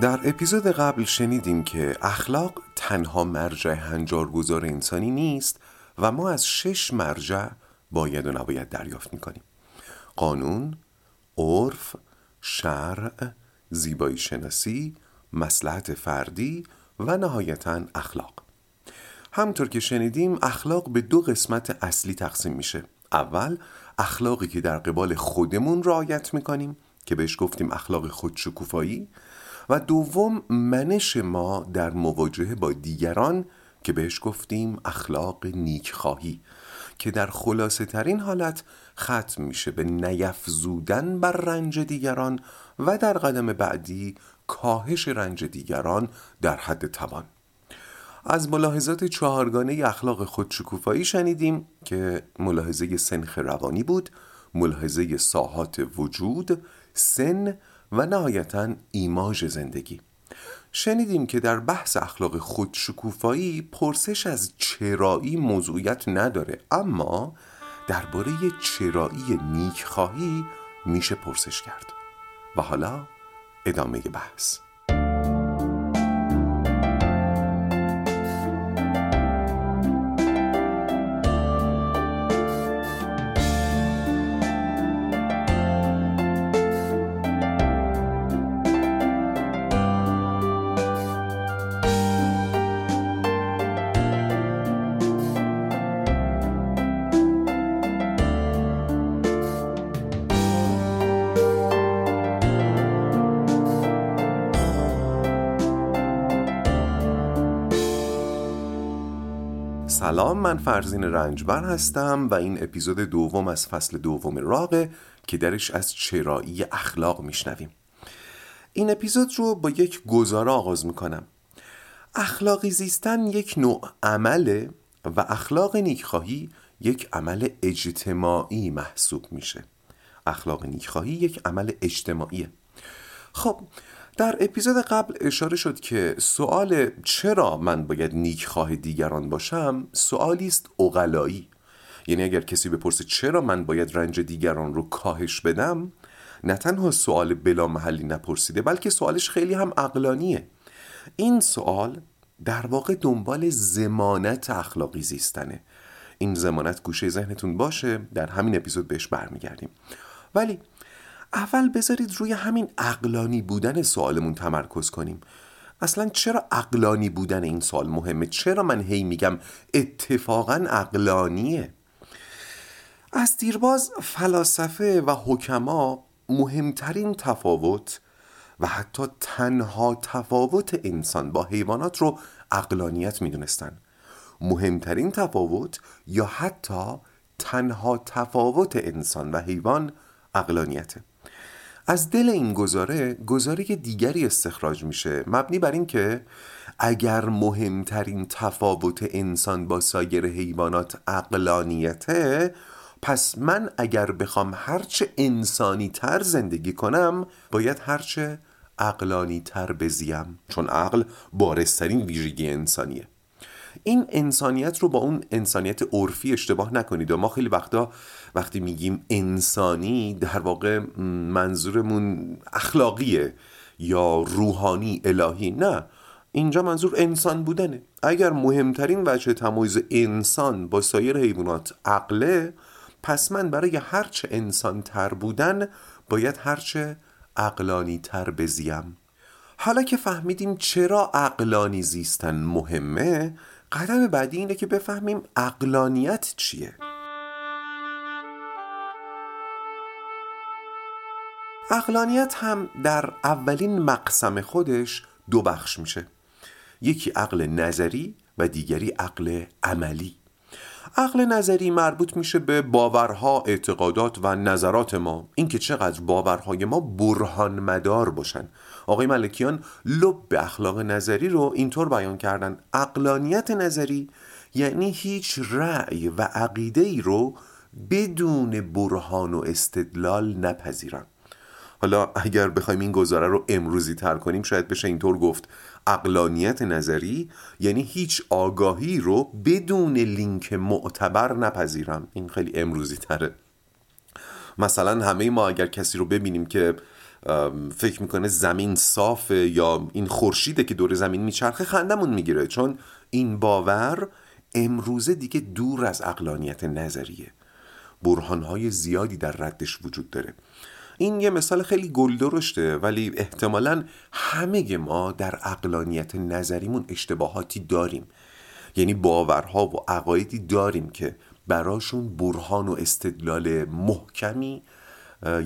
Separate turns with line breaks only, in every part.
در اپیزود قبل شنیدیم که اخلاق تنها مرجع هنجارگذار انسانی نیست و ما از شش مرجع باید و نباید دریافت می‌کنیم. قانون، عرف، شرع، زیبایی شناسی، مسلحت فردی و نهایتا اخلاق. همطور که شنیدیم اخلاق به دو قسمت اصلی تقسیم میشه. اول اخلاقی که در قبال خودمون رعایت می‌کنیم که بهش گفتیم اخلاق خودشکوفایی. و دوم منش ما در مواجهه با دیگران که بهش گفتیم اخلاق نیکخواهی که در خلاصه ترین حالت ختم میشه به نیفزودن بر رنج دیگران و در قدم بعدی کاهش رنج دیگران در حد توان. از ملاحظات چهارگانه اخلاق خودشکوفایی شنیدیم که ملاحظه سنخ روانی بود ملاحظه ساحات وجود سن و نهایتا ایماژ زندگی. شنیدیم که در بحث اخلاق خودشکوفایی پرسش از چرایی موضوعیت نداره اما درباره چرایی نیکخواهی میشه پرسش کرد. و حالا ادامه بحث. من فرزین رنجبر هستم و این اپیزود دوم از فصل دوم راقه که درش از چرایی اخلاق میشنویم. این اپیزود رو با یک گزاره آغاز می‌کنم. اخلاقی زیستن یک نوع عمله و اخلاق نیکخواهی یک عمل اجتماعی محسوب میشه. اخلاق نیکخواهی یک عمل اجتماعیه. خب در اپیزود قبل اشاره شد که سوال چرا من باید نیکخواه دیگران باشم سوالی است اقلایی. یعنی اگر کسی بپرسه چرا من باید رنج دیگران رو کاهش بدم نه تنها سوال بلا محلی نپرسیده بلکه سوالش خیلی هم اقلانیه این سوال در واقع دنبال زمانت اخلاقی زیستنه. این زمانت گوشه ذهنتون باشه در همین اپیزود بهش برمیگردیم. ولی اول بذارید روی همین اقلانی بودن سوالمون تمرکز کنیم. اصلا چرا اقلانی بودن این سوال مهمه؟ چرا من هی میگم اتفاقا اقلانیه از دیرباز فلاسفه و حکما مهمترین تفاوت و حتی تنها تفاوت انسان با حیوانات رو اقلانیت می‌دونستن. مهمترین تفاوت یا حتی تنها تفاوت انسان و حیوان اقلانیته از دل این گزاره گزاره دیگری استخراج میشه. مبنی بر اینکه اگر مهمترین تفاوت انسان با سایر حیوانات اقلانیته پس من اگر بخوام هرچه انسانی تر زندگی کنم باید هرچه اقلانی تر بزیم. چون عقل بارسترین ویژگی انسانیه. این انسانیت رو با اون انسانیت عرفی اشتباه نکنید و ما خیلی وقتا وقتی میگیم انسانی در واقع منظورمون اخلاقیه یا روحانی الهی. نه اینجا منظور انسان بودنه. اگر مهمترین وجه تمایز انسان با سایر حیوانات عقله پس من برای هرچه انسان تر بودن باید هرچه عقلانی تر بزیم. حالا که فهمیدیم چرا عقلانی زیستن مهمه قدم بعدی اینه که بفهمیم اقلانیت چیه. اقلانیت هم در اولین مقسم خودش دو بخش میشه. یکی عقل نظری و دیگری عقل عملی. عقل نظری مربوط میشه به باورها، اعتقادات و نظرات ما. اینکه چقدر باورهای ما برهان مدار باشن. آقای ملکیان لب به اخلاق نظری رو اینطور بیان کردن. اقلانیت نظری یعنی هیچ رأی و عقیده ای رو بدون برهان و استدلال نپذیرم حالا اگر بخوایم این گزاره رو امروزی تر کنیم شاید بشه اینطور گفت اقلانیت نظری یعنی هیچ آگاهی رو بدون لینک معتبر نپذیرم. این خیلی امروزی تره. مثلا همه ما اگر کسی رو ببینیم که فکر می‌کنه زمین صافه یا این خورشیده که دور زمین میچرخه خندمون می‌گیره. چون این باور امروزه دیگه دور از اقلانیت نظریه. برهانهای زیادی در ردش وجود داره. این یه مثال خیلی گلدرشته ولی احتمالا همه ما در اقلانیت نظریمون اشتباهاتی داریم. یعنی باورها و عقایدی داریم که براشون برهان و استدلال محکمی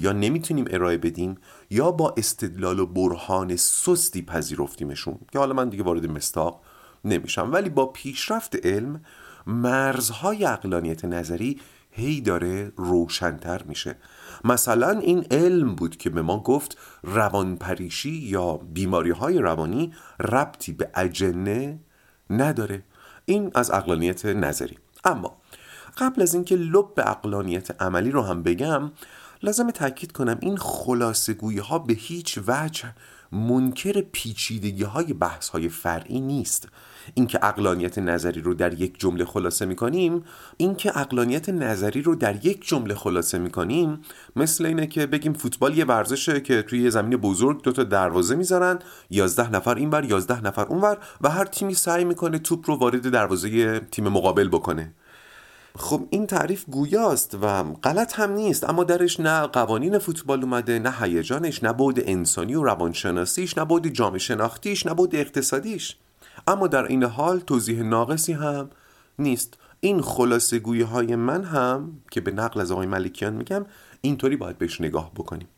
یا نمی‌تونیم ارائه بدیم یا با استدلال و برهان سستی پذیرفتیمشون. که حالا من دیگه وارد مستاق نمیشم. ولی با پیشرفت علم مرزهای اقلانیت نظری هی داره روشنتر میشه. مثلا این علم بود که به ما گفت روانپریشی یا بیماری های روانی ربطی به اجنه نداره. این از اقلانیت نظری. اما قبل از اینکه لب به اقلانیت عملی رو هم بگم لازم تاکید کنم این خلاصه ها به هیچ وجه منکر پیچیدگی های بحث های فرعی نیست. اینکه اقلانیت نظری رو در یک جمله خلاصه می‌کنیم اینکه اقلانیت نظری رو در یک جمله خلاصه می‌کنیم مثل اینه که بگیم فوتبال یه ورزشه که توی یه زمین بزرگ دوتا دروازه می‌ذارن یازده نفر اینور یازده نفر اونور و هر تیمی سعی می‌کنه توپ رو وارد دروازه تیم مقابل بکنه. خب این تعریف گویاست و غلط هم نیست اما درش نه قوانین فوتبال اومده نه هیجانش نه بود انسانی و روانشناسیش نه بود جامعه شناختیش نه بود اقتصادیش. اما در این حال توضیح ناقصی هم نیست. این خلاصه گویه های من هم که به نقل از آقای ملکیان میگم اینطوری باید بهش نگاه بکنیم.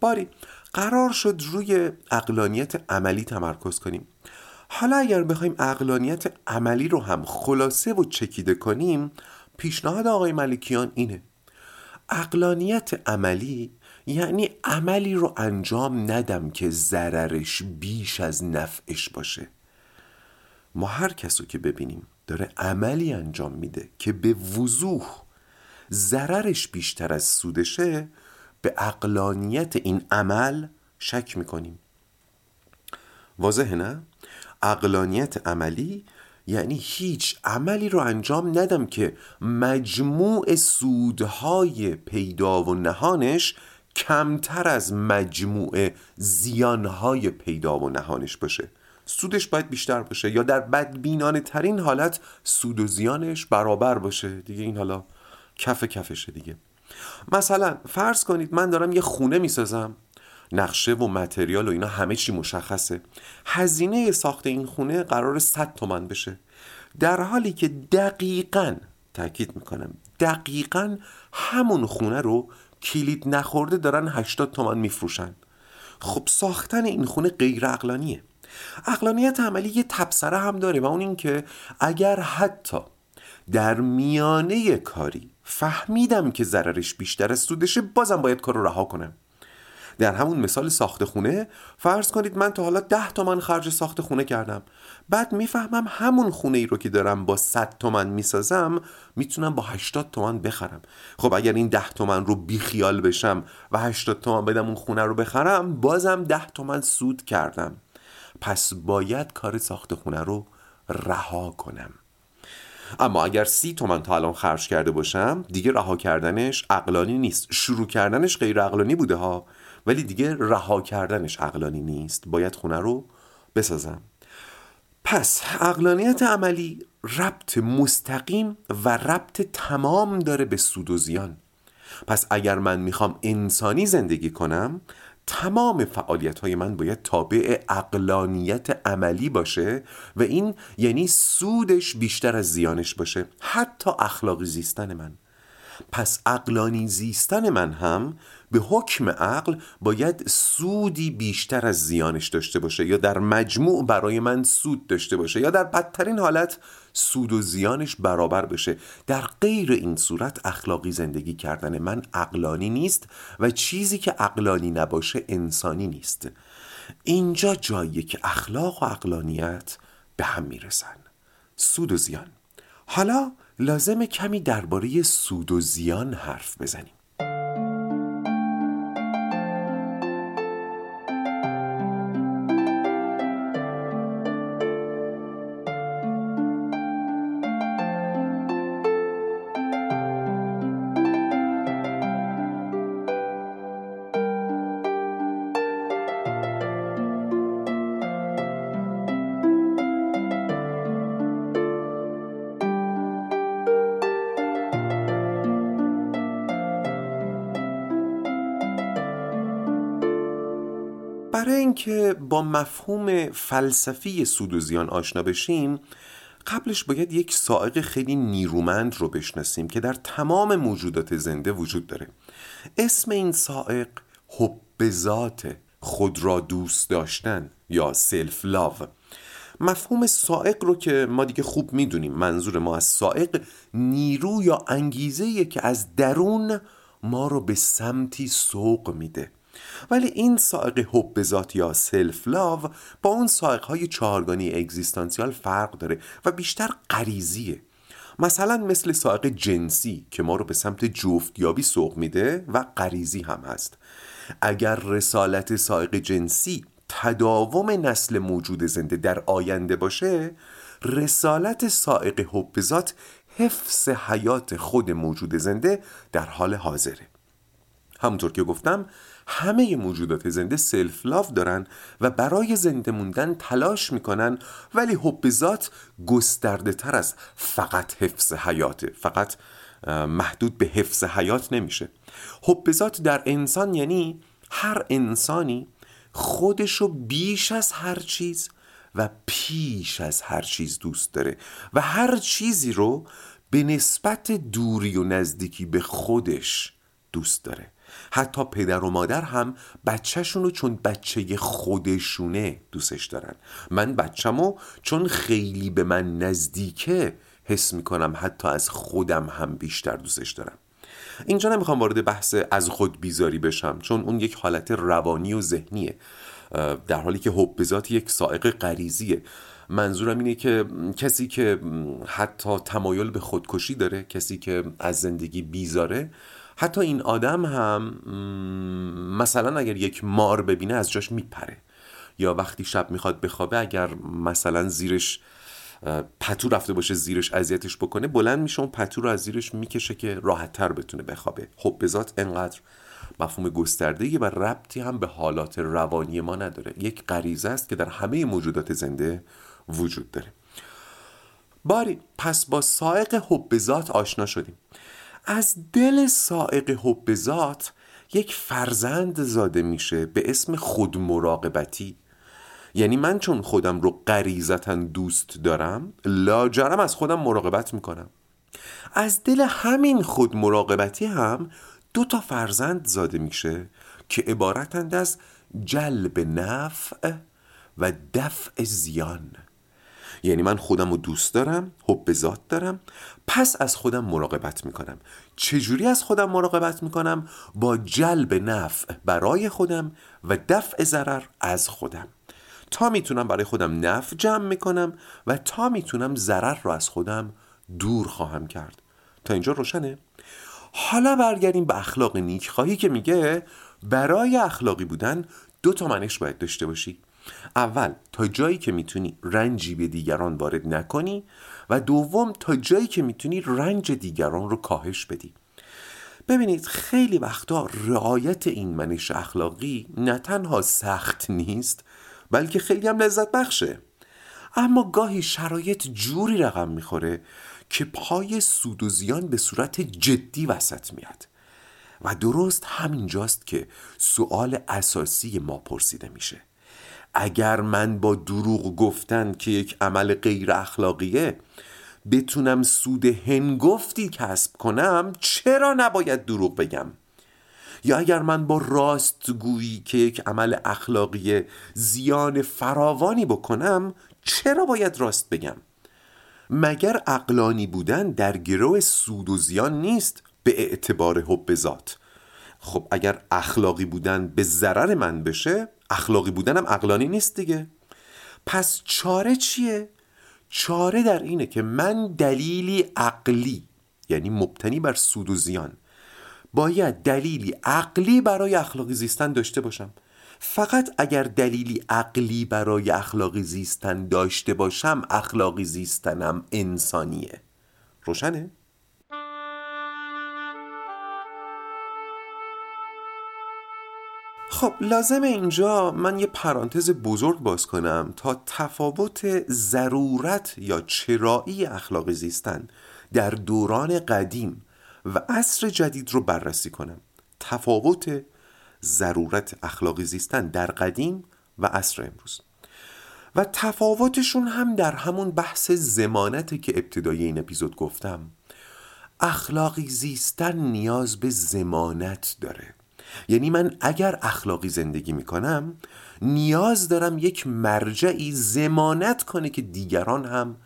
باری قرار شد روی اقلانیت عملی تمرکز کنیم. حالا اگر بخوایم اقلانیت عملی رو هم خلاصه و چکیده کنیم پیشنهاد آقای ملکیان اینه. اقلانیت عملی یعنی عملی رو انجام ندم که ضررش بیش از نفعش باشه. ما هر کس رو که ببینیم داره عملی انجام میده که به وضوح ضررش بیشتر از سودشه به اقلانیت این عمل شک می‌کنیم. واضحه نه؟ اقلانیت عملی یعنی هیچ عملی رو انجام ندم که مجموع سودهای پیدا و نهانش کمتر از مجموع زیانهای پیدا و نهانش باشه. سودش باید بیشتر باشه یا در بدبینانه ترین حالت سود و زیانش برابر باشه. دیگه این حالا کف کفشه دیگه. مثلا فرض کنید من دارم یه خونه می‌سازم. نقشه و متریال و اینا همه چی مشخصه. هزینه ساخت این خونه قرار 100 تومن بشه. در حالی که دقیقا تاکید می‌کنم دقیقا همون خونه رو کلید نخورده دارن 80 تومن میفروشن. خب ساختن این خونه غیر اقلانیه اقلانیت عملی یه تبصره هم داره و اون اینکه اگر حتی در میانه کاری فهمیدم که ضررش بیشتر از سودشه بازم باید کار رو رها کنم. در همون مثال ساخت خونه فرض کنید من تا حالا ده تومن خرج ساخت خونه کردم. بعد می‌فهمم همون خونه ای رو که دارم با 100 تومن می‌سازم می‌تونم با 80 تومن بخرم. خب اگر این ده تومن رو بیخیال بشم و 80 تومن بدم اون خونه رو بخرم بازم ده تومن سود کردم. پس باید کار ساخت خونه رو رها کنم. اما اگر سی تومن تا الان خرج کرده باشم دیگه رها کردنش عقلانی نیست. شروع کردنش غیر عقلانی بوده ها. ولی دیگه رها کردنش عقلانی نیست. باید خونه رو بسازم. پس عقلانیت عملی ربط مستقیم و ربط تمام داره به سود و زیان. پس اگر من می‌خوام انسانی زندگی کنم تمام فعالیت های من باید تابع اقلانیت عملی باشه و این یعنی سودش بیشتر از زیانش باشه. حتی اخلاقی زیستن من. پس اقلانی زیستن من هم به حکم عقل باید سودی بیشتر از زیانش داشته باشه یا در مجموع برای من سود داشته باشه یا در بدترین حالت سود و زیانش برابر بشه. در غیر این صورت اخلاقی زندگی کردن من اقلانی نیست و چیزی که اقلانی نباشه انسانی نیست. اینجا جاییه که اخلاق و اقلانیت به هم می‌رسن. سود و زیان. حالا لازم کمی درباره سود و زیان حرف بزنیم. با مفهوم فلسفی سود و زیان آشنا بشیم قبلش باید یک سائق خیلی نیرومند رو بشناسیم که در تمام موجودات زنده وجود داره. اسم این سائق حب ذات خود را دوست داشتن یا سلف لاو مفهوم سائق رو که ما دیگه خوب می‌دونیم منظور ما از سائق نیرو یا انگیزه که از درون ما رو به سمتی سوق میده. ولی این سائق حب ذات یا سلف لاو با اون سائق های چهارگانی اگزیستانسیال فرق داره و بیشتر غریزیه. مثلا مثل سائق جنسی که ما رو به سمت جفتیابی سوق میده و غریزی هم هست. اگر رسالت سائق جنسی تداوم نسل موجود زنده در آینده باشه رسالت سائق حب ذات حفظ حیات خود موجود زنده در حال حاضره. همونطور که گفتم همه موجودات زنده سلف لاف دارن و برای زنده موندن تلاش می‌کنن ولی حب ذات گسترده تر از فقط حفظ حیاته فقط محدود به حفظ حیات نمیشه. حب ذات در انسان یعنی هر انسانی خودشو بیش از هر چیز و پیش از هر چیز دوست داره و هر چیزی رو به نسبت دوری و نزدیکی به خودش دوست داره. حتی پدر و مادر هم بچهشون رو چون بچه خودشونه دوستش دارن. من بچهمو چون خیلی به من نزدیکه حس می‌کنم حتی از خودم هم بیشتر دوستش دارم. اینجا نمی‌خوام وارد بحث از خود بیزاری بشم چون اون یک حالت روانی و ذهنیه. در حالی که حب ذات یک سائق غریزیه. منظورم اینه که کسی که حتی تمایل به خودکشی داره کسی که از زندگی بیزاره حتی این آدم هم مثلا اگر یک مار ببینه از جاش میپره. یا وقتی شب می‌خواد بخوابه اگر مثلا زیرش پتو رفته باشه زیرش اذیتش بکنه بلند میشه اون پتو رو از زیرش می‌کشه که راحت تر بتونه بخوابه. خب به ذات انقدر مفهوم گسترده و ربطی هم به حالات روانی ما نداره. یک غریزه است که در همه موجودات زنده وجود داره. باری پس با سائق حب ذات آشنا شدیم. از دل سائق حب ذات یک فرزند زاده میشه به اسم خودمراقبتی یعنی من چون خودم رو غریزتا دوست دارم لاجرم از خودم مراقبت می‌کنم. از دل همین خود مراقبتی هم دو تا فرزند زاده میشه که عبارتند از جلب نفع و دفع زیان. یعنی من خودم رو دوست دارم حب ذات دارم پس از خودم مراقبت می‌کنم. چجوری از خودم مراقبت می‌کنم؟ با جلب نفع برای خودم و دفع ضرر از خودم. تا می‌تونم برای خودم نفع جمع می‌کنم و تا می‌تونم ضرر رو از خودم دور خواهم کرد. تا اینجا روشنه؟ حالا برگردیم به اخلاق نیکخواهی که میگه برای اخلاقی بودن دو تا منش باید داشته باشی. اول تا جایی که می‌تونی رنجی به دیگران وارد نکنی و دوم تا جایی که می‌تونی رنج دیگران رو کاهش بدی. ببینید خیلی وقتا رعایت این منش اخلاقی نه تنها سخت نیست بلکه خیلی هم لذت بخشه. اما گاهی شرایط جوری رقم می‌خوره که پای سود و زیان به صورت جدی وسط میاد. و درست همینجاست که سوال اساسی ما پرسیده میشه. اگر من با دروغ گفتن که یک عمل غیر اخلاقیه بتونم سود هنگفتی کسب کنم چرا نباید دروغ بگم؟ یا اگر من با راستگویی که یک عمل اخلاقی زیان فراوانی بکنم چرا باید راست بگم؟ مگر اقلانی بودن در گروه سود و زیان نیست؟ به اعتبار حب ذات. خب اگر اخلاقی بودن به ضرر من بشه اخلاقی بودنم اقلانی نیست دیگه پس چاره چیه؟ چاره در اینه که من دلیلی عقلی یعنی مبتنی بر سود و زیان باید دلیلی عقلی برای اخلاقی زیستن داشته باشم فقط اگر دلیلی عقلی برای اخلاقی زیستن داشته باشم اخلاقی زیستنم انسانیه روشنه؟ خب لازم اینجا من یه پرانتز بزرگ باز کنم تا تفاوت ضرورت یا چرایی اخلاق زیستن در دوران قدیم و عصر جدید رو بررسی کنم. تفاوت ضرورت اخلاقی زیستن در قدیم و عصر امروز. و تفاوتشون هم در همون بحث زمانته که ابتدای این اپیزود گفتم. اخلاقی زیستن نیاز به زمانت داره. یعنی من اگر اخلاقی زندگی می‌کنم نیاز دارم یک مرجعی زمانت کنه که دیگران هم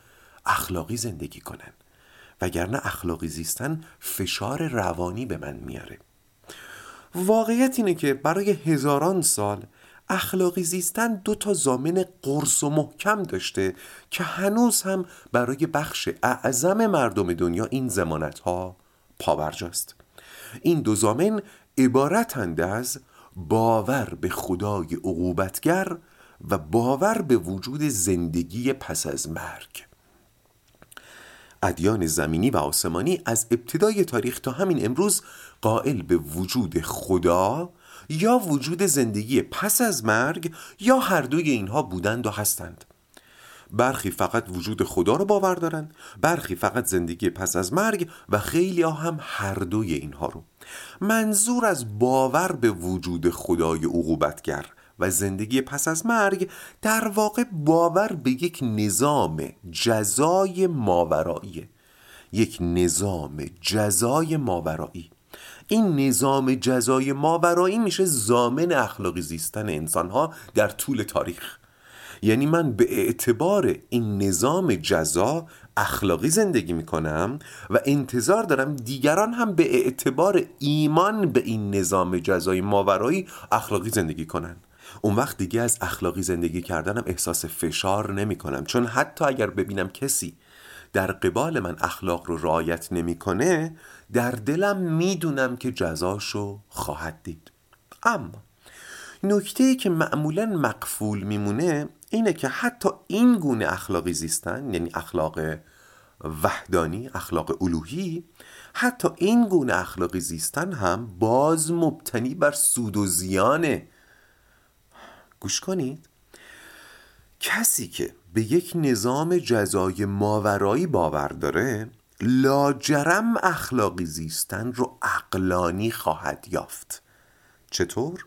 اخلاقی زندگی کنن. وگرنه اخلاقی زیستن فشار روانی به من میاره. واقعیت اینه که برای هزاران سال اخلاقی زیستن دو تا زامن قرص و محکم داشته که هنوز هم برای بخش اعظم مردم دنیا این زمانت ها پاورجاست این دو زامن عبارتند از باور به خدای عقوبتگر و باور به وجود زندگی پس از مرگ. ادیان زمینی و آسمانی از ابتدای تاریخ تا همین امروز قائل به وجود خدا یا وجود زندگی پس از مرگ یا هر دوی اینها بودند و هستند. برخی فقط وجود خدا رو باور دارند برخی فقط زندگی پس از مرگ و خیلی ها هم هر دوی اینها رو. منظور از باور به وجود خدای عقوبتگر و زندگی پس از مرگ در واقع باور به یک نظام جزای ماورایی. یک نظام جزای ماورایی. این نظام جزای ماورایی میشه زامن اخلاقی زیستن انسانها در طول تاریخ. یعنی من به اعتبار این نظام جزا اخلاقی زندگی می‌کنم و انتظار دارم دیگران هم به اعتبار ایمان به این نظام جزای ماورایی اخلاقی زندگی کنن. اون وقت دیگه از اخلاقی زندگی کردنم احساس فشار نمی کنم چون حتی اگر ببینم کسی در قبال من اخلاق رو رعایت نمی‌کنه در دلم می‌دونم که جزاشو خواهد دید. اما نکته ای که معمولا مقفول میمونه اینه که حتی این گونه اخلاقی زیستن یعنی اخلاق وحدانی اخلاق الوهی حتی این گونه اخلاقی زیستن هم باز مبتنی بر سود و زیانه گوش کنید. کسی که به یک نظام جزای ماورایی باور داره لاجرم اخلاقی زیستن رو اقلانی خواهد یافت. چطور؟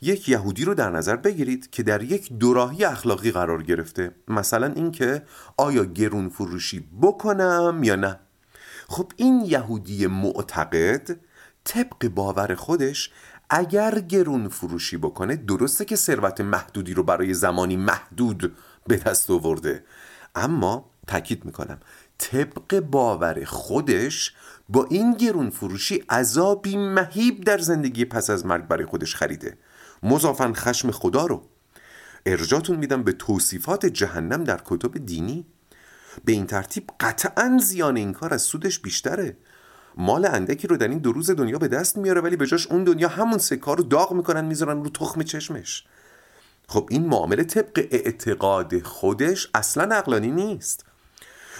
یک یهودی رو در نظر بگیرید که در یک دوراهی اخلاقی قرار گرفته. مثلا اینکه آیا گرون فروشی بکنم یا نه؟ خب این یهودی معتقد طبق باور خودش اگر گرون فروشی بکنه درسته که ثروت محدودی رو برای زمانی محدود به دست آورده. اما تاکید می‌کنم طبق باور خودش با این گرون فروشی عذابی مهیب در زندگی پس از مرگ برای خودش خریده. مضافن خشم خدا رو. ارجاتون میدم به توصیفات جهنم در کتب دینی. به این ترتیب قطعا زیان این کار از سودش بیشتره. مال اندکی رو در این دو روز دنیا به دست میاره ولی به جاش اون دنیا همون سکار رو داغ می‌کنن می‌ذارن رو تخم چشمش. خب این معامله طبق اعتقاد خودش اصلا عقلانی نیست.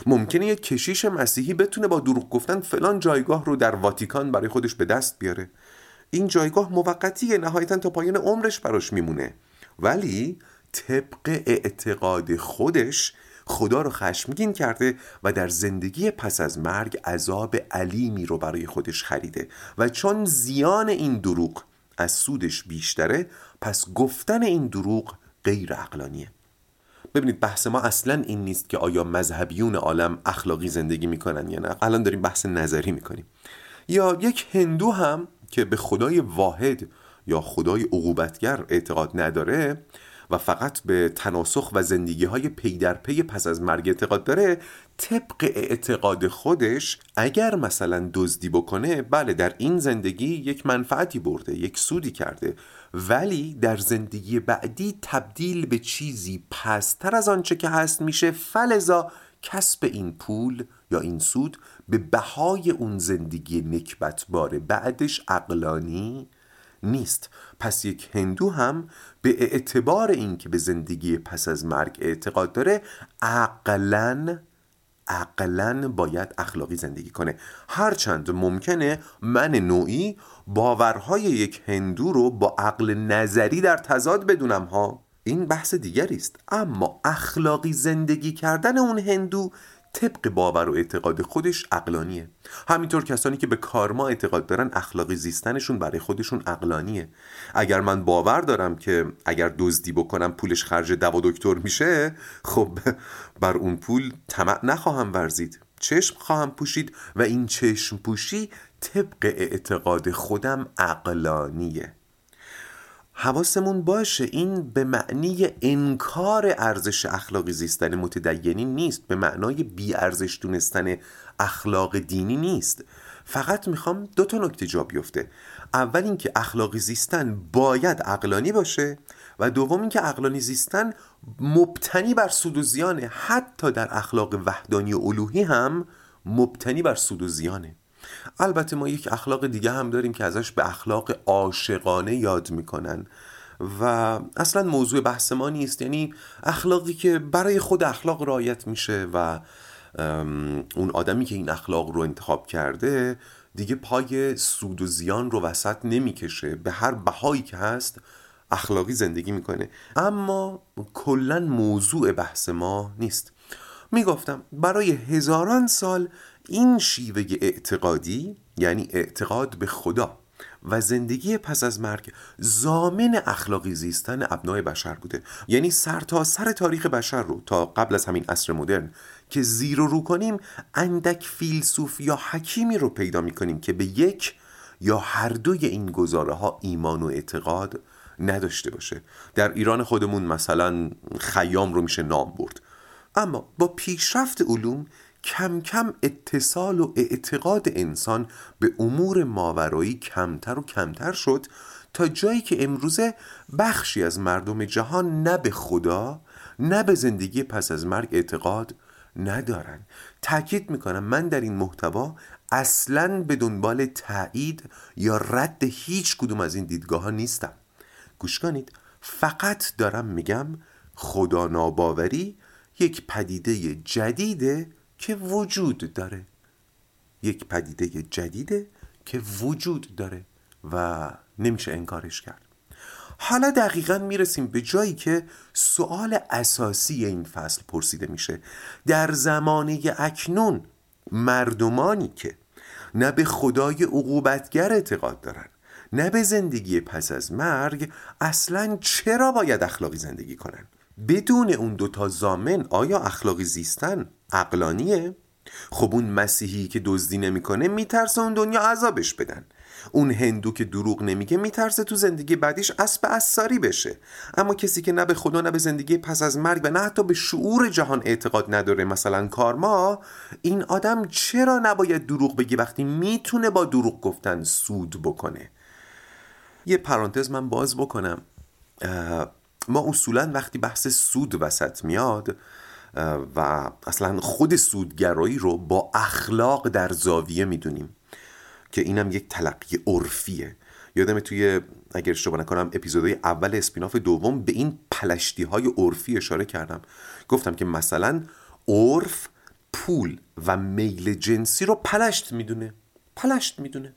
ممکنه یک کشیش مسیحی بتونه با دروغ گفتن فلان جایگاه رو در واتیکان برای خودش به دست بیاره. این جایگاه موقتیه نهایتا تا پایان عمرش براش میمونه. ولی طبق اعتقاد خودش خدا رو خشمگین کرده و در زندگی پس از مرگ عذاب علیمی رو برای خودش خریده. و چون زیان این دروغ از سودش بیشتره پس گفتن این دروغ غیر عقلانیه. ببینید بحث ما اصلا این نیست که آیا مذهبیون عالم اخلاقی زندگی می‌کنن یا نه. الان داریم بحث نظری می‌کنیم. یا یک هندو هم که به خدای واحد یا خدای عقوبتگر اعتقاد نداره و فقط به تناسخ و زندگی های پی در پی پس از مرگ اعتقاد داره طبق اعتقاد خودش اگر مثلا دزدی بکنه بله در این زندگی یک منفعتی برده یک سودی کرده ولی در زندگی بعدی تبدیل به چیزی پستر از آنچه که هست میشه فلزا کسب این پول یا این سود به بهای اون زندگی نکبت باره بعدش اقلانی نیست. پس یک هندو هم به اعتبار اینکه به زندگی پس از مرگ اعتقاد داره عقلا عقلا باید اخلاقی زندگی کنه. هرچند ممکنه من نوعی باورهای یک هندو رو با عقل نظری در تضاد بدونم ها. این بحث دیگری است. اما اخلاقی زندگی کردن اون هندو طبق باور و اعتقاد خودش اقلانیه همینطور کسانی که به کارما اعتقاد دارن اخلاقی زیستنشون برای خودشون اقلانیه اگر من باور دارم که اگر دزدی بکنم پولش خرج دوا دکتر میشه خب بر اون پول طمع نخواهم ورزید. چشم خواهم پوشید و این چشم پوشی طبق اعتقاد خودم اقلانیه حواسمون باشه این به معنی انکار ارزش اخلاقی زیستن متدینی نیست به معنای بی ارزش دونستن اخلاق دینی نیست. فقط می‌خوام دو تا نکته جا بیفته. اول اینکه اخلاقی زیستن باید اقلانی باشه و دوم اینکه اقلانی زیستن مبتنی بر سود و زیانه. حتی در اخلاق وحدانی و الوهی هم مبتنی بر سود و زیانه. البته ما یک اخلاق دیگه هم داریم که ازش به اخلاق عاشقانه یاد می‌کنن و اصلا موضوع بحث ما نیست. یعنی اخلاقی که برای خود اخلاق رایت میشه و اون آدمی که این اخلاق رو انتخاب کرده دیگه پای سود و زیان رو وسط نمی‌کشه. به هر بهایی که هست اخلاقی زندگی می‌کنه. اما کلا موضوع بحث ما نیست. می‌گفتم برای هزاران سال این شیوه اعتقادی یعنی اعتقاد به خدا و زندگی پس از مرگ زامن اخلاقی زیستن ابنای بشر بوده. یعنی سر تا سر تاریخ بشر رو تا قبل از همین عصر مدرن که زیر و رو کنیم اندک فیلسوف یا حکیمی رو پیدا می کنیم که به یک یا هر دوی این گزاره ها ایمان و اعتقاد نداشته باشه. در ایران خودمون مثلا خیام رو میشه نام برد. اما با پیشرفت علوم کم کم اتصال و اعتقاد انسان به امور ماورایی کمتر و کمتر شد تا جایی که امروزه بخشی از مردم جهان نه به خدا نه به زندگی پس از مرگ اعتقاد ندارن. تاکید می‌کنم من در این محتوا اصلا به دنبال تایید یا رد هیچ کدوم از این دیدگاه ها نیستم. گوش کنید فقط دارم میگم خدا ناباوری یک پدیده جدیده که وجود داره. یک پدیده جدیده که وجود داره و نمیشه انکارش کرد. حالا دقیقا می‌رسیم به جایی که سوال اساسی این فصل پرسیده میشه. در زمانه اکنون مردمانی که نه به خدای عقوبتگر اعتقاد دارن نه به زندگی پس از مرگ اصلا چرا باید اخلاقی زندگی کنن؟ بدون اون دوتا زامن آیا اخلاقی زیستن عقلانیه؟ خب اون مسیحی که دزدی نمی‌کنه میترسه اون دنیا عذابش بدن. اون هندو که دروغ نمیگه میترسه تو زندگی بعدیش اسب اثاری بشه. اما کسی که نه به خدا نه به زندگی پس از مرگ و نه حتی به شعور جهان اعتقاد نداره مثلا کارما این آدم چرا نباید دروغ بگی وقتی می‌تونه با دروغ گفتن سود بکنه؟ یه پرانتز من باز بکنم. ما اصولا وقتی بحث سود وسط میاد و اصلا خود سودگرایی رو با اخلاق در زاویه می‌دونیم که اینم یک تلقی عرفیه. یادم توی اگر اشتباه نکنم اپیزودهای اول اسپیناف دوم به این پلشتی های عرفی اشاره کردم. گفتم که مثلا عرف پول و میل جنسی رو پلشت می‌دونه. پلشت می‌دونه.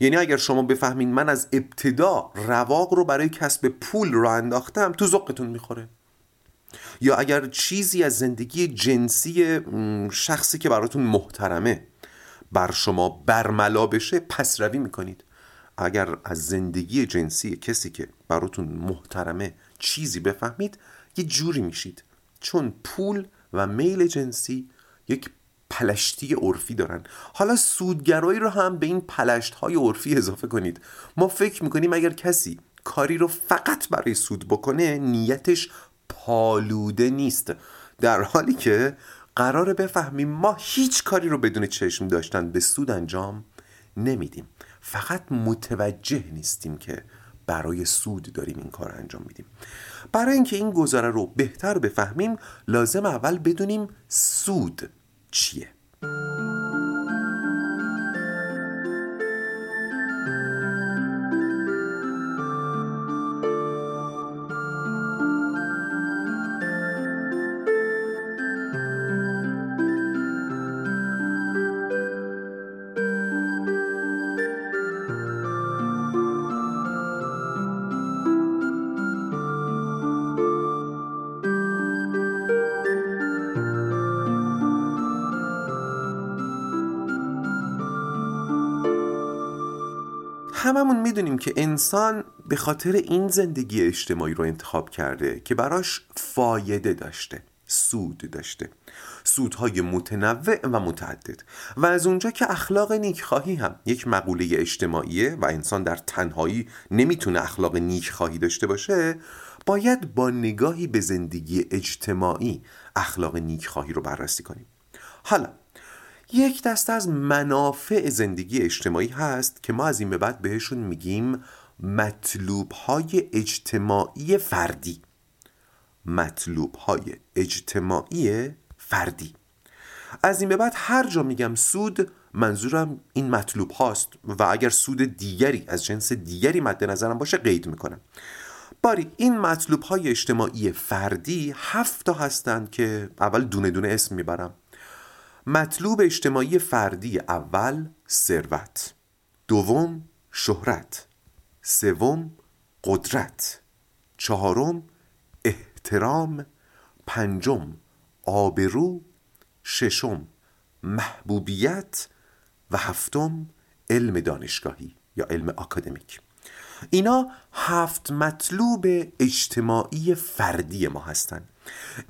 یعنی اگر شما بفهمین من از ابتدا رواق رو برای کسب پول رو انداختم تو ذوقتون می‌خوره. یا اگر چیزی از زندگی جنسی شخصی که براتون محترمه بر شما برملا بشه پس روی می‌کنید. اگر از زندگی جنسی کسی که براتون محترمه چیزی بفهمید یه جوری میشید. چون پول و میل جنسی یک پلشتی عرفی دارن. حالا سودگرایی رو هم به این پلشت های عرفی اضافه کنید. ما فکر می‌کنیم اگر کسی کاری رو فقط برای سود بکنه نیتش پالوده نیست. در حالی که قراره بفهمیم ما هیچ کاری رو بدون چشم داشتن به سود انجام نمیدیم. فقط متوجه نیستیم که برای سود داریم این کار انجام میدیم. برای اینکه این گذاره رو بهتر بفهمیم لازم اول بدونیم سود. چیه هممون می‌دونیم که انسان به خاطر این زندگی اجتماعی رو انتخاب کرده که براش فایده داشته سود داشته. سودهای متنوع و متعدد. و از اونجا که اخلاق نیکخواهی هم یک مقوله اجتماعیه و انسان در تنهایی نمی‌تونه اخلاق نیکخواهی داشته باشه باید با نگاهی به زندگی اجتماعی اخلاق نیکخواهی رو بررسی کنیم. حالا یک دسته از منافع زندگی اجتماعی هست که ما از این به بعد بهشون میگیم مطلوب های اجتماعی فردی. مطلوب های اجتماعی فردی. از این به بعد هر جا میگم سود منظورم این مطلوب هاست و اگر سود دیگری از جنس دیگری مد نظرم باشه قید می‌کنم. باری این مطلوب های اجتماعی فردی هفت تا هستند که اول دونه دونه اسم می‌برم. مطلوب اجتماعی فردی اول ثروت. دوم شهرت. سوم قدرت. چهارم احترام. پنجم آبرو. ششم محبوبیت. و هفتم علم دانشگاهی یا علم آکادمیک اینا هفت مطلوب اجتماعی فردی ما هستند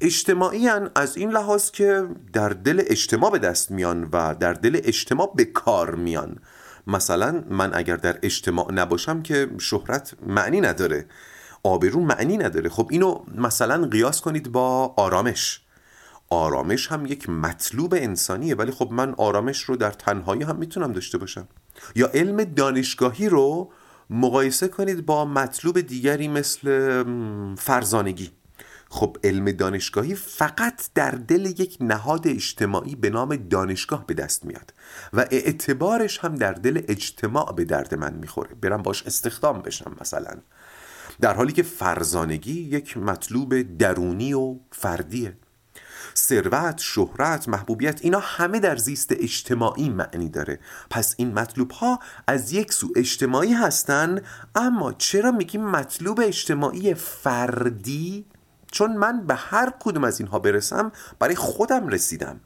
اجتماعی از این لحاظ که در دل اجتماع به دست میان و در دل اجتماع به کار میان. مثلا من اگر در اجتماع نباشم که شهرت معنی نداره آبرو معنی نداره. خب اینو مثلا قیاس کنید با آرامش. آرامش هم یک مطلوب انسانیه ولی خب من آرامش رو در تنهایی هم می‌تونم داشته باشم. یا علم دانشگاهی رو مقایسه کنید با مطلوب دیگری مثل فرزانگی. خب علم دانشگاهی فقط در دل یک نهاد اجتماعی به نام دانشگاه به دست میاد و اعتبارش هم در دل اجتماع به درد من می‌خوره. برم باش استخدام بشم مثلا. در حالی که فرزانگی یک مطلوب درونی و فردیه. ثروت، شهرت، محبوبیت اینا همه در زیست اجتماعی معنی داره. پس این مطلوب ها از یک سو اجتماعی هستن اما چرا میگیم مطلوب اجتماعی فردی؟ چون من به هر کدوم از اینها برسم برای خودم رسیدم.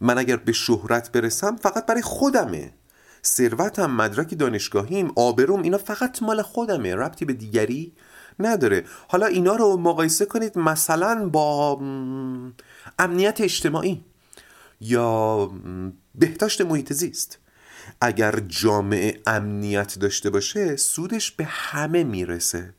من اگر به شهرت برسم فقط برای خودمه. ثروتم مدرک دانشگاهیم آبروم اینا فقط مال خودمه. ربطی به دیگری نداره. حالا اینا رو مقایسه کنید مثلا با امنیت اجتماعی یا بهداشت محیط زیست. اگر جامعه امنیت داشته باشه سودش به همه می‌رسه.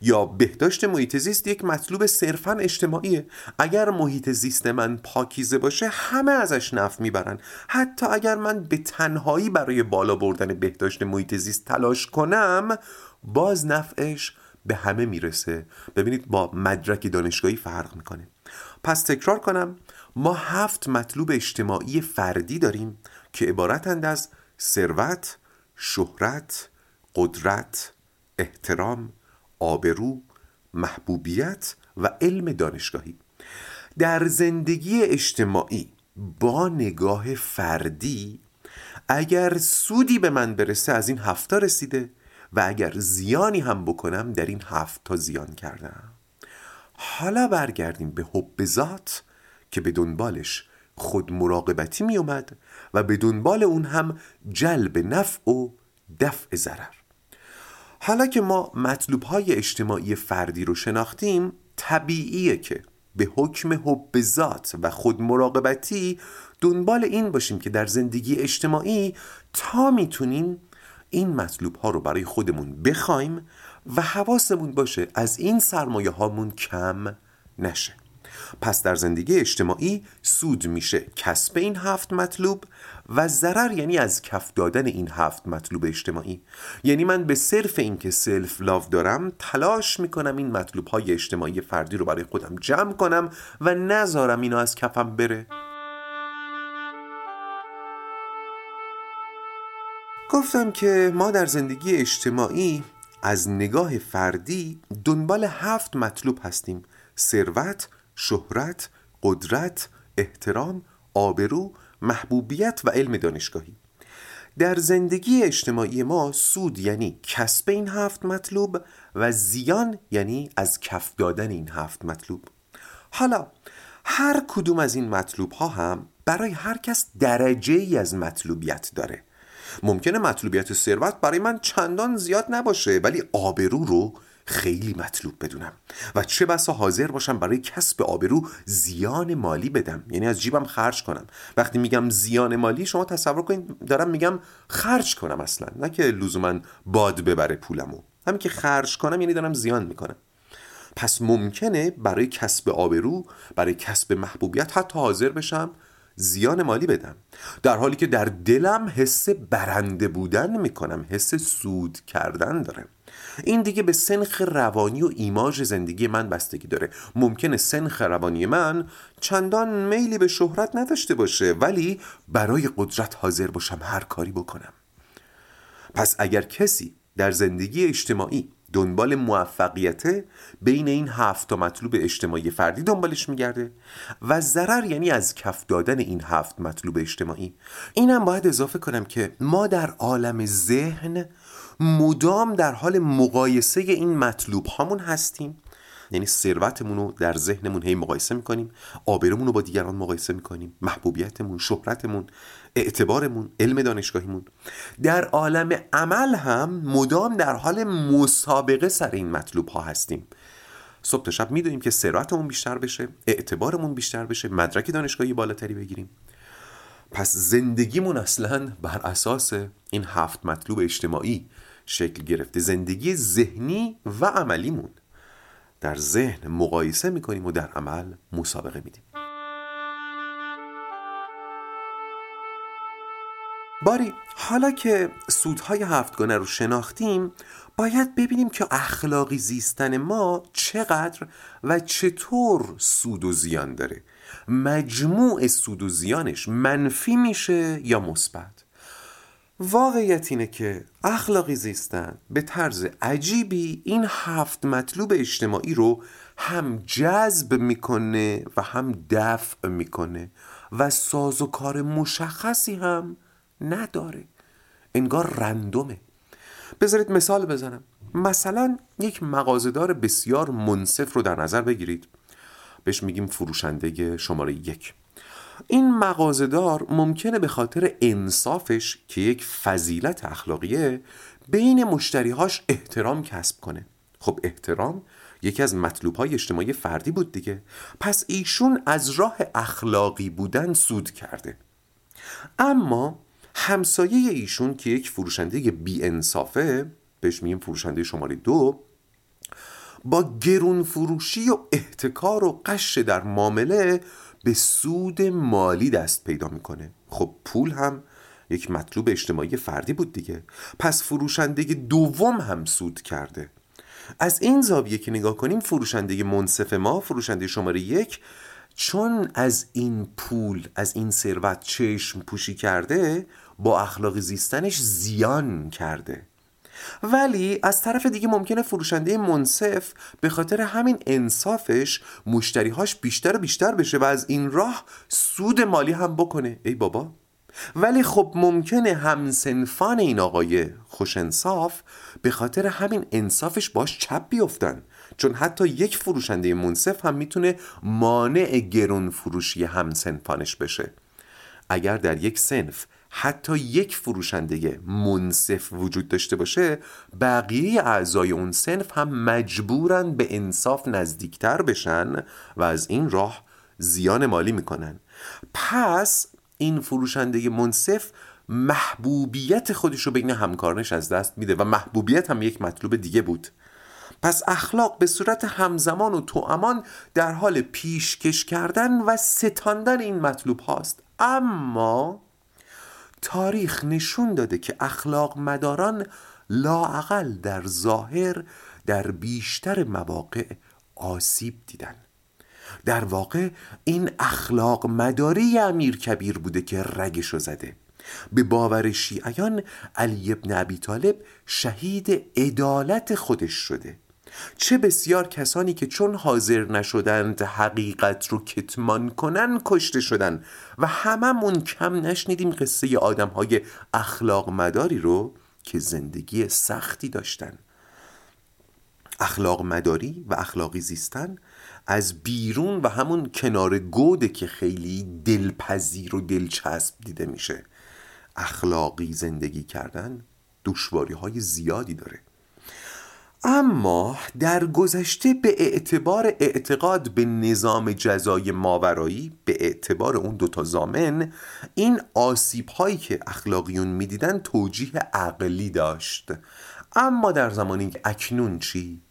یا بهداشت محیط زیست یک مطلوب صرفا اجتماعیه. اگر محیط زیست من پاکیزه باشه همه ازش نفع می‌برن. حتی اگر من به تنهایی برای بالا بردن بهداشت محیط زیست تلاش کنم باز نفعش به همه می‌رسه. ببینید با مدرک دانشگاهی فرق می‌کنه. پس تکرار کنم ما هفت مطلوب اجتماعی فردی داریم که عبارتند از ثروت، شهرت، قدرت، احترام، آبرو، محبوبیت و علم دانشگاهی. در زندگی اجتماعی با نگاه فردی اگر سودی به من برسه از این هفتا رسیده و اگر زیانی هم بکنم در این هفت تا زیان کردم. حالا برگردیم به حب ذات که به دنبالش خود مراقبتی می اومد و به دنبال اون هم جلب نفع و دفع ضرر. حالا که ما مطلوب های اجتماعی فردی رو شناختیم طبیعیه که به حکم حب ذات و خود مراقبتی دنبال این باشیم که در زندگی اجتماعی تا می‌تونیم این مطلوب ها رو برای خودمون بخوایم و حواسمون باشه از این سرمایه هامون کم نشه. پس در زندگی اجتماعی سود میشه کسب این هفت مطلوب و ضرر یعنی از کف دادن این هفت مطلوب اجتماعی. یعنی من به صرف اینکه سلف لاف دارم تلاش می‌کنم این مطلوب های اجتماعی فردی رو برای خودم جمع کنم و نذارم اینو از کفم بره. گفتم که ما در زندگی اجتماعی از نگاه فردی دنبال هفت مطلوب هستیم. ثروت، شهرت، قدرت، احترام، آبرو، محبوبیت و علم دانشگاهی. در زندگی اجتماعی ما سود یعنی کسب این هفت مطلوب و زیان یعنی از کف دادن این هفت مطلوب. حالا هر کدوم از این مطلوب ها هم برای هر کس درجه ای از مطلوبیت داره. ممکنه مطلوبیت ثروت برای من چندان زیاد نباشه ولی آبرو رو خیلی مطلوب بدونم. و چه بسا حاضر باشم برای کسب آبرو زیان مالی بدم. یعنی از جیبم خرج کنم. وقتی میگم زیان مالی شما تصور کنید دارم میگم خرج کنم اصلا. نه که لزوما باد ببره پولمو. همین که خرج کنم یعنی دارم زیان می‌کنم. پس ممکنه برای کسب آبرو برای کسب محبوبیت حتی حاضر بشم زیان مالی بدم. در حالی که در دلم حس برنده بودن می‌کنم. حس سود کردن دارم این دیگه به سنخ روانی و ایماژ زندگی من بستگی داره. ممکنه سنخ روانی من چندان میلی به شهرت نداشته باشه ولی برای قدرت حاضر باشم هر کاری بکنم. پس اگر کسی در زندگی اجتماعی دنبال موفقیت بین این هفت تا مطلوب اجتماعی فردی دنبالش میگرده و ضرر یعنی از کف دادن این هفت مطلوب اجتماعی اینم باید اضافه کنم که ما در عالم ذهن مدام در حال مقایسه این مطلوب هامون هستیم. یعنی ثروتمون رو در ذهنمون هی مقایسه می‌کنیم آبرمون رو با دیگران مقایسه می‌کنیم محبوبیتمون شهرتمون اعتبارمون علم دانشگاهیمون. در عالم عمل هم مدام در حال مسابقه سر این مطلوب ها هستیم. صبح تا شب می‌دونیم که ثروتمون بیشتر بشه اعتبارمون بیشتر بشه مدرک دانشگاهی بالاتری بگیریم. پس زندگیمون اصلا بر اساس این هفت مطلوب اجتماعی شکل گرفته. زندگی ذهنی و عملیمون در ذهن مقایسه می‌کنیم و در عمل مسابقه میدیم. باری حالا که سودهای هفتگانه رو شناختیم باید ببینیم که اخلاقی زیستن ما چقدر و چطور سود و زیان داره. مجموع سود و زیانش منفی میشه یا مثبت؟ واقعیت اینه که اخلاقی زیستن به طرز عجیبی این هفت مطلوب اجتماعی رو هم جذب می‌کنه و هم دفع می‌کنه و ساز و کار مشخصی هم نداره. انگار رندومه. بذارید مثال بزنم. مثلا یک مغازهدار بسیار منصف رو در نظر بگیرید. بهش میگیم فروشنده شماره یک. این مغازهدار ممکنه به خاطر انصافش که یک فضیلت اخلاقیه بین مشتریهاش احترام کسب کنه. خب احترام یکی از مطلوب های اجتماعی فردی بود دیگه. پس ایشون از راه اخلاقی بودن سود کرده. اما همسایه ایشون که یک فروشنده بی انصافه بهش میگیم فروشنده شماره دو با گرون فروشی و احتکار و قش در معامله به سود مالی دست پیدا می‌کنه. خب پول هم یک مطلوب اجتماعی فردی بود دیگه. پس فروشنده دوم هم سود کرده. از این زاویه که نگاه کنیم فروشنده منصف ما فروشنده شماره یک چون از این پول از این ثروت چشم پوشی کرده با اخلاق زیستنش زیان کرده. ولی از طرف دیگه ممکنه فروشنده منصف به خاطر همین انصافش مشتریهاش بیشتر و بیشتر بشه و از این راه سود مالی هم بکنه. ای بابا. ولی خب ممکنه همسنفان این آقای خوش انصاف به خاطر همین انصافش باش چپ بیفتن. چون حتی یک فروشنده منصف هم می‌تونه مانع گرون فروشی همسنفانش بشه. اگر در یک سنف حتی یک فروشنده منصف وجود داشته باشه بقیه اعضای اون سنف هم مجبورن به انصاف نزدیکتر بشن و از این راه زیان مالی می‌کنن. پس این فروشنده منصف محبوبیت خودش رو بین همکارنش از دست میده و محبوبیت هم یک مطلوب دیگه بود. پس اخلاق به صورت همزمان و توامان در حال پیشکش کردن و ستاندن این مطلوب هاست. اما تاریخ نشون داده که اخلاق مداران لاعقل در ظاهر در بیشتر مواقع آسیب دیدن. در واقع این اخلاق مداری امیر کبیر بوده که رگشو زده. به باور شیعیان علی ابن ابی طالب شهید عدالت خودش شده. چه بسیار کسانی که چون حاضر نشدند حقیقت رو کتمان کنن کشته شدن و هممون کم نشنیدیم قصه آدم های اخلاق مداری رو که زندگی سختی داشتن. اخلاق مداری و اخلاقی زیستن از بیرون و همون کنار گوده که خیلی دلپذیر و دلچسب دیده میشه. اخلاقی زندگی کردن دشواری های زیادی داره. اما در گذشته به اعتبار اعتقاد به نظام جزای ماورایی به اعتبار اون دوتا زامن این آسیب هایی که اخلاقیون می‌دیدن توجیه عقلی داشت اما در زمانی اکنون چی؟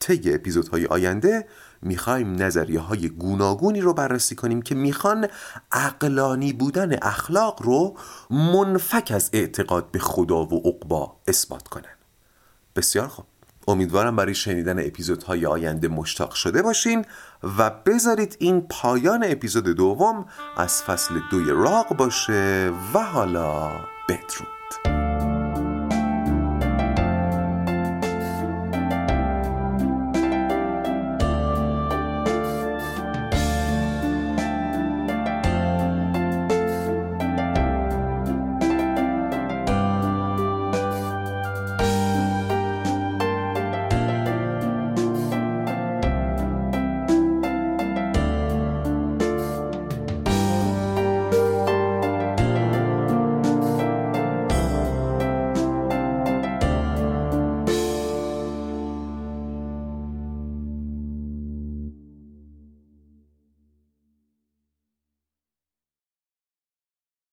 طی اپیزودهای آینده می‌خوایم نظریه های گوناگونی رو بررسی کنیم که می‌خوان عقلانی بودن اخلاق رو منفک از اعتقاد به خدا و عقبا اثبات کنن بسیار خوب. امیدوارم برای شنیدن اپیزودهای آینده مشتاق شده باشین و بذارید این پایان اپیزود دوم از فصل دوی راق باشه و حالا بدرود.